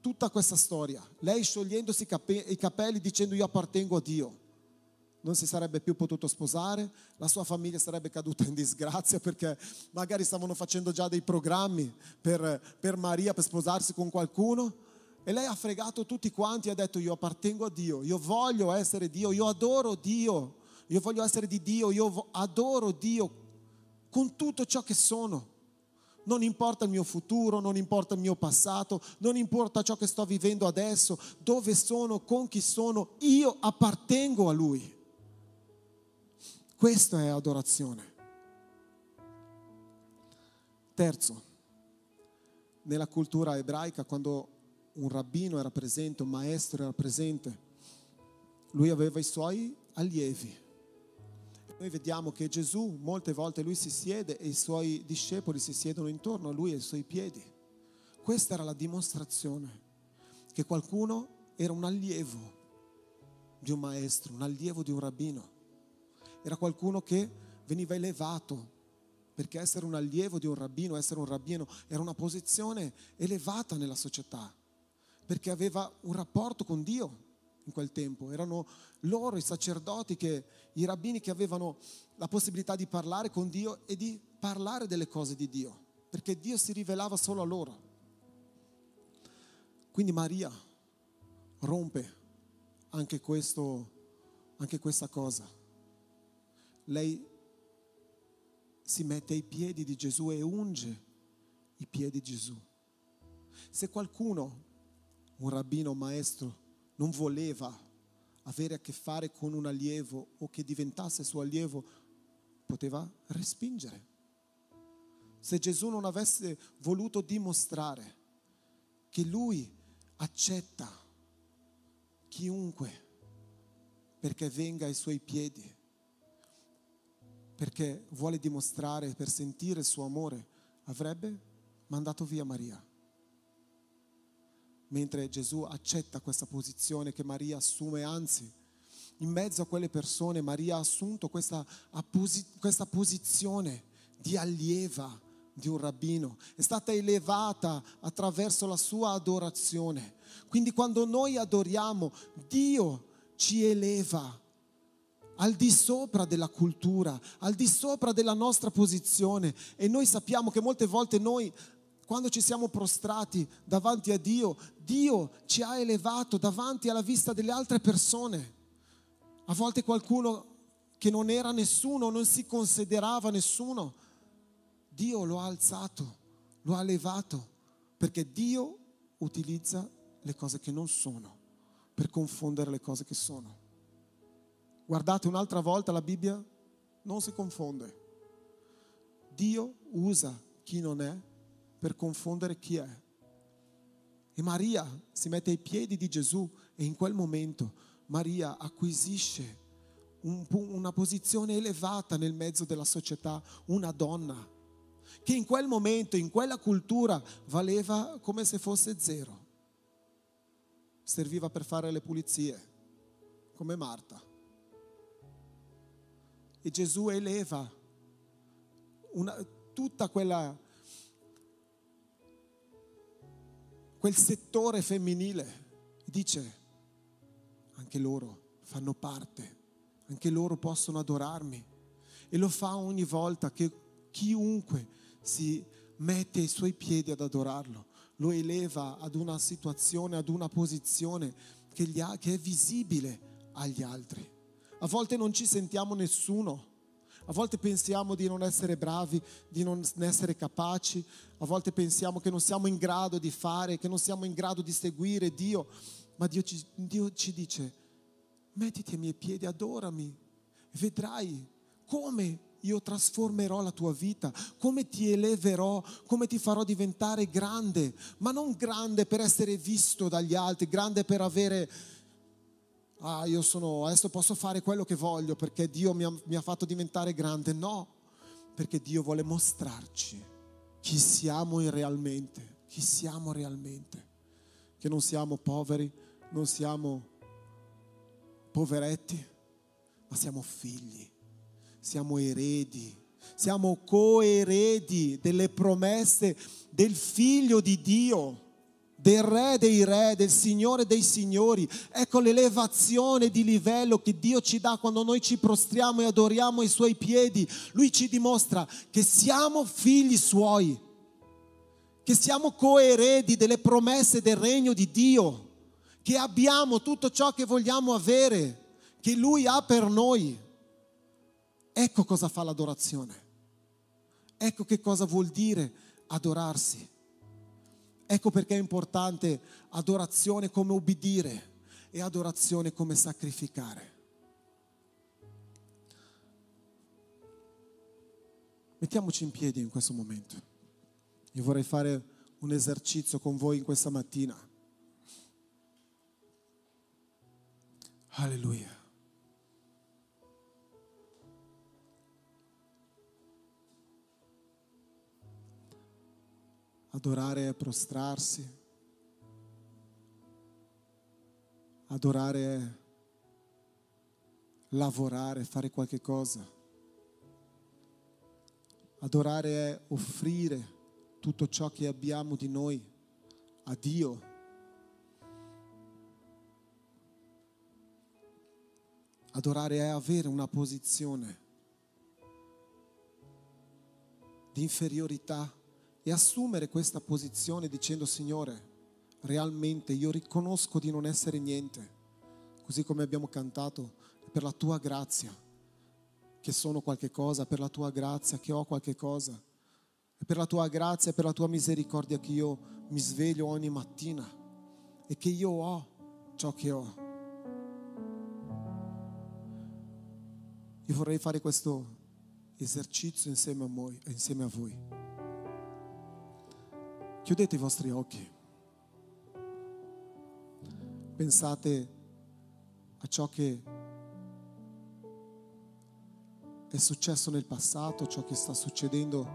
tutta questa storia. Lei sciogliendosi i capelli dicendo io appartengo a Dio non si sarebbe più potuto sposare, la sua famiglia sarebbe caduta in disgrazia perché magari stavano facendo già dei programmi per, per Maria per sposarsi con qualcuno. E lei ha fregato tutti quanti e ha detto io appartengo a Dio, io voglio essere Dio, io adoro Dio, io voglio essere di Dio, io adoro Dio con tutto ciò che sono. Non importa il mio futuro, non importa il mio passato, non importa ciò che sto vivendo adesso, dove sono, con chi sono, io appartengo a Lui. Questa è adorazione. Terzo, nella cultura ebraica, quando un rabbino era presente, un maestro era presente, lui aveva i suoi allievi. Noi vediamo che Gesù molte volte lui si siede e i suoi discepoli si siedono intorno a lui e ai suoi piedi. Questa era la dimostrazione che qualcuno era un allievo di un maestro, un allievo di un rabbino. Era qualcuno che veniva elevato perché essere un allievo di un rabbino, essere un rabbino, era una posizione elevata nella società, perché aveva un rapporto con Dio in quel tempo. Erano loro i sacerdoti, che, i rabbini che avevano la possibilità di parlare con Dio e di parlare delle cose di Dio, perché Dio si rivelava solo a loro. Quindi Maria rompe anche, questo, anche questa cosa. Lei si mette ai piedi di Gesù e unge i piedi di Gesù. Se qualcuno, un rabbino, un maestro, non voleva avere a che fare con un allievo o che diventasse suo allievo, poteva respingere. Se Gesù non avesse voluto dimostrare che lui accetta chiunque perché venga ai suoi piedi, perché vuole dimostrare, per sentire il suo amore, avrebbe mandato via Maria. Mentre Gesù accetta questa posizione che Maria assume, anzi, in mezzo a quelle persone Maria ha assunto questa, questa posizione di allieva di un rabbino, è stata elevata attraverso la sua adorazione. Quindi quando noi adoriamo, Dio ci eleva al di sopra della cultura, al di sopra della nostra posizione. E noi sappiamo che molte volte noi, quando ci siamo prostrati davanti a Dio, Dio ci ha elevato davanti alla vista delle altre persone. A volte qualcuno che non era nessuno, non si considerava nessuno, Dio lo ha alzato, lo ha elevato, perché Dio utilizza le cose che non sono per confondere le cose che sono. Guardate un'altra volta la Bibbia, non si confonde. Dio usa chi non è per confondere chi è. E Maria si mette ai piedi di Gesù e in quel momento Maria acquisisce un, una posizione elevata nel mezzo della società, una donna, che in quel momento, in quella cultura, valeva come se fosse zero. Serviva per fare le pulizie, come Marta e Gesù eleva una, tutta quella, quel settore femminile. Dice, anche loro fanno parte, anche loro possono adorarmi. E lo fa ogni volta che chiunque si mette ai suoi piedi ad adorarlo, lo eleva ad una situazione, ad una posizione che, ha, che è visibile agli altri. A volte non ci sentiamo nessuno. A volte pensiamo di non essere bravi, di non essere capaci, a volte pensiamo che non siamo in grado di fare, che non siamo in grado di seguire Dio, ma Dio ci, Dio ci dice, mettiti ai miei piedi, adorami, vedrai come io trasformerò la tua vita, come ti eleverò, come ti farò diventare grande, ma non grande per essere visto dagli altri, grande per avere ah, io sono, adesso posso fare quello che voglio perché Dio mi ha, mi ha fatto diventare grande. No, perché Dio vuole mostrarci chi siamo realmente, chi siamo realmente, che non siamo poveri, non siamo poveretti, ma siamo figli, siamo eredi, siamo coeredi delle promesse del figlio di Dio del Re dei Re, del Signore dei Signori. Ecco l'elevazione di livello che Dio ci dà quando noi ci prostriamo e adoriamo i Suoi piedi. Lui ci dimostra che siamo figli Suoi, che siamo coeredi delle promesse del regno di Dio, che abbiamo tutto ciò che vogliamo avere, che Lui ha per noi. Ecco cosa fa l'adorazione. Ecco che cosa vuol dire adorarsi. Ecco perché è importante adorazione come ubbidire e adorazione come sacrificare. Mettiamoci in piedi in questo momento. Io vorrei fare un esercizio con voi in questa mattina. Alleluia. Adorare è prostrarsi. Adorare è lavorare, fare qualche cosa. Adorare è offrire tutto ciò che abbiamo di noi a Dio. Adorare è avere una posizione di inferiorità e assumere questa posizione dicendo Signore, realmente io riconosco di non essere niente, così come abbiamo cantato, per la tua grazia che sono qualche cosa, per la tua grazia che ho qualche cosa, per la tua grazia e per la tua misericordia che io mi sveglio ogni mattina e che io ho ciò che ho. Io vorrei fare questo esercizio insieme a voi. Insieme a voi. Chiudete i vostri occhi. Pensate a ciò che è successo nel passato, ciò che sta succedendo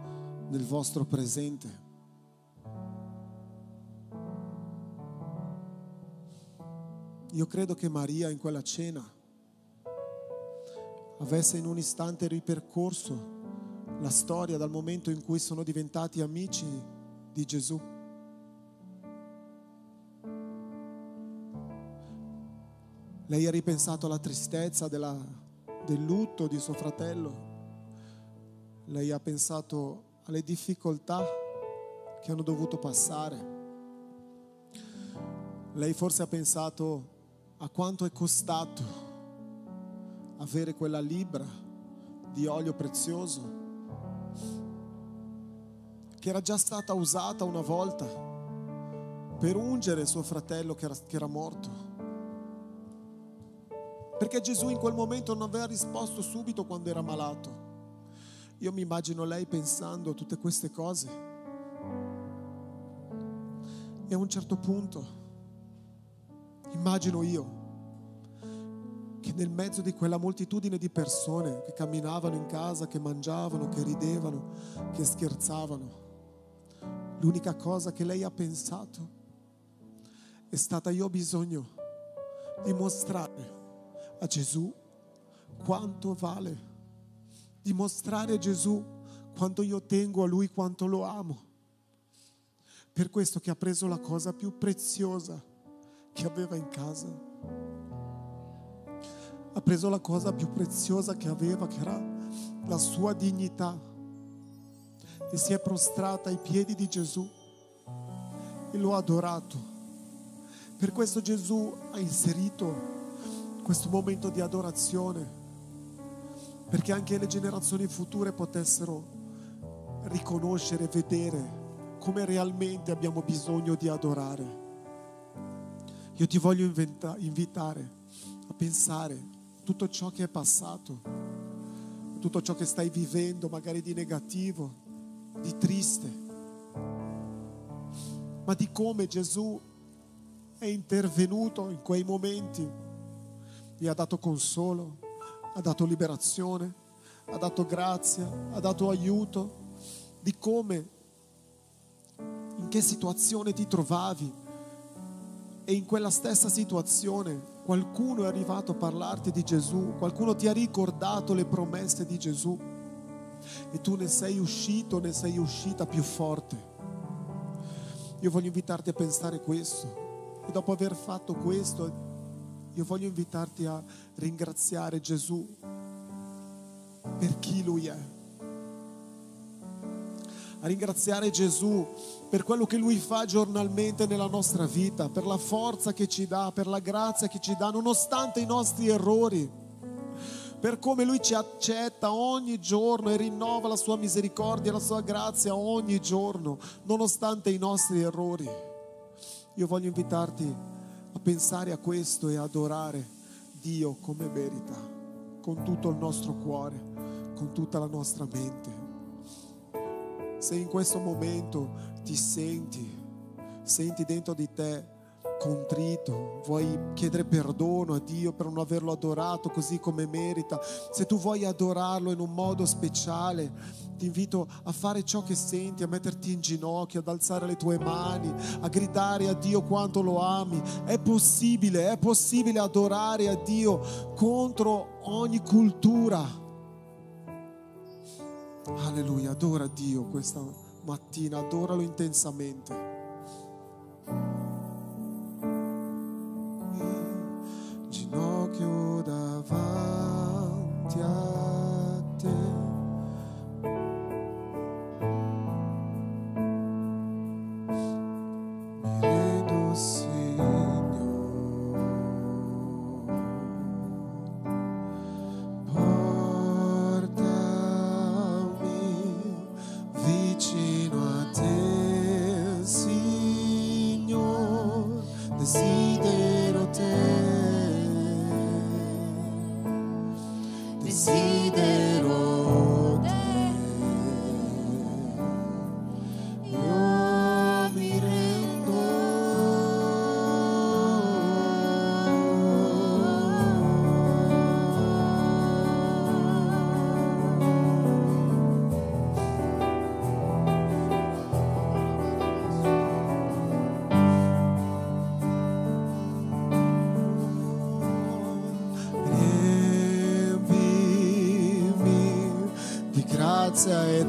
nel vostro presente. Io credo che Maria in quella cena avesse in un istante ripercorso la storia dal momento in cui sono diventati amici di Gesù. Lei ha ripensato alla tristezza della, del lutto di suo fratello. Lei ha pensato alle difficoltà che hanno dovuto passare. Lei forse ha pensato a quanto è costato avere quella libra di olio prezioso che era già stata usata una volta per ungere suo fratello che era, che era morto. Perché Gesù in quel momento non aveva risposto subito quando era malato. Io mi immagino lei pensando a tutte queste cose. E a un certo punto, immagino io, che nel mezzo di quella moltitudine di persone che camminavano in casa, che mangiavano, che ridevano, che scherzavano, L'unica cosa che lei ha pensato è stata io ho bisogno di mostrare a Gesù quanto vale, dimostrare a Gesù quanto io tengo a Lui, quanto lo amo. Per questo che ha preso la cosa più preziosa che aveva in casa. Ha preso la cosa più preziosa che aveva, che era la sua dignità e si è prostrata ai piedi di Gesù e lo ha adorato. Per questo Gesù ha inserito questo momento di adorazione, perché anche le generazioni future potessero riconoscere, vedere come realmente abbiamo bisogno di adorare. Io ti voglio inventa- invitare a pensare tutto ciò che è passato, tutto ciò che stai vivendo, magari di negativo, di triste, ma di come Gesù è intervenuto in quei momenti, gli ha dato consolo, ha dato liberazione, ha dato grazia, ha dato aiuto, di come, in che situazione ti trovavi e in quella stessa situazione qualcuno è arrivato a parlarti di Gesù, qualcuno ti ha ricordato le promesse di Gesù e tu ne sei uscito, ne sei uscita più forte. Io voglio invitarti a pensare questo e dopo aver fatto questo io voglio invitarti a ringraziare Gesù per chi Lui è. A ringraziare Gesù per quello che Lui fa giornalmente nella nostra vita, per la forza che ci dà, per la grazia che ci dà, nonostante i nostri errori per come Lui ci accetta ogni giorno e rinnova la sua misericordia e la sua grazia ogni giorno, nonostante i nostri errori. Io voglio invitarti a pensare a questo e adorare Dio come merita, con tutto il nostro cuore, con tutta la nostra mente. Se in questo momento ti senti, senti dentro di te contrito, vuoi chiedere perdono a Dio per non averlo adorato così come merita, se tu vuoi adorarlo in un modo speciale, ti invito a fare ciò che senti, a metterti in ginocchio, ad alzare le tue mani, a gridare a Dio quanto lo ami. È possibile, è possibile adorare a Dio contro ogni cultura. Alleluia, adora Dio questa mattina, adoralo intensamente. Ginocchio davanti grazia e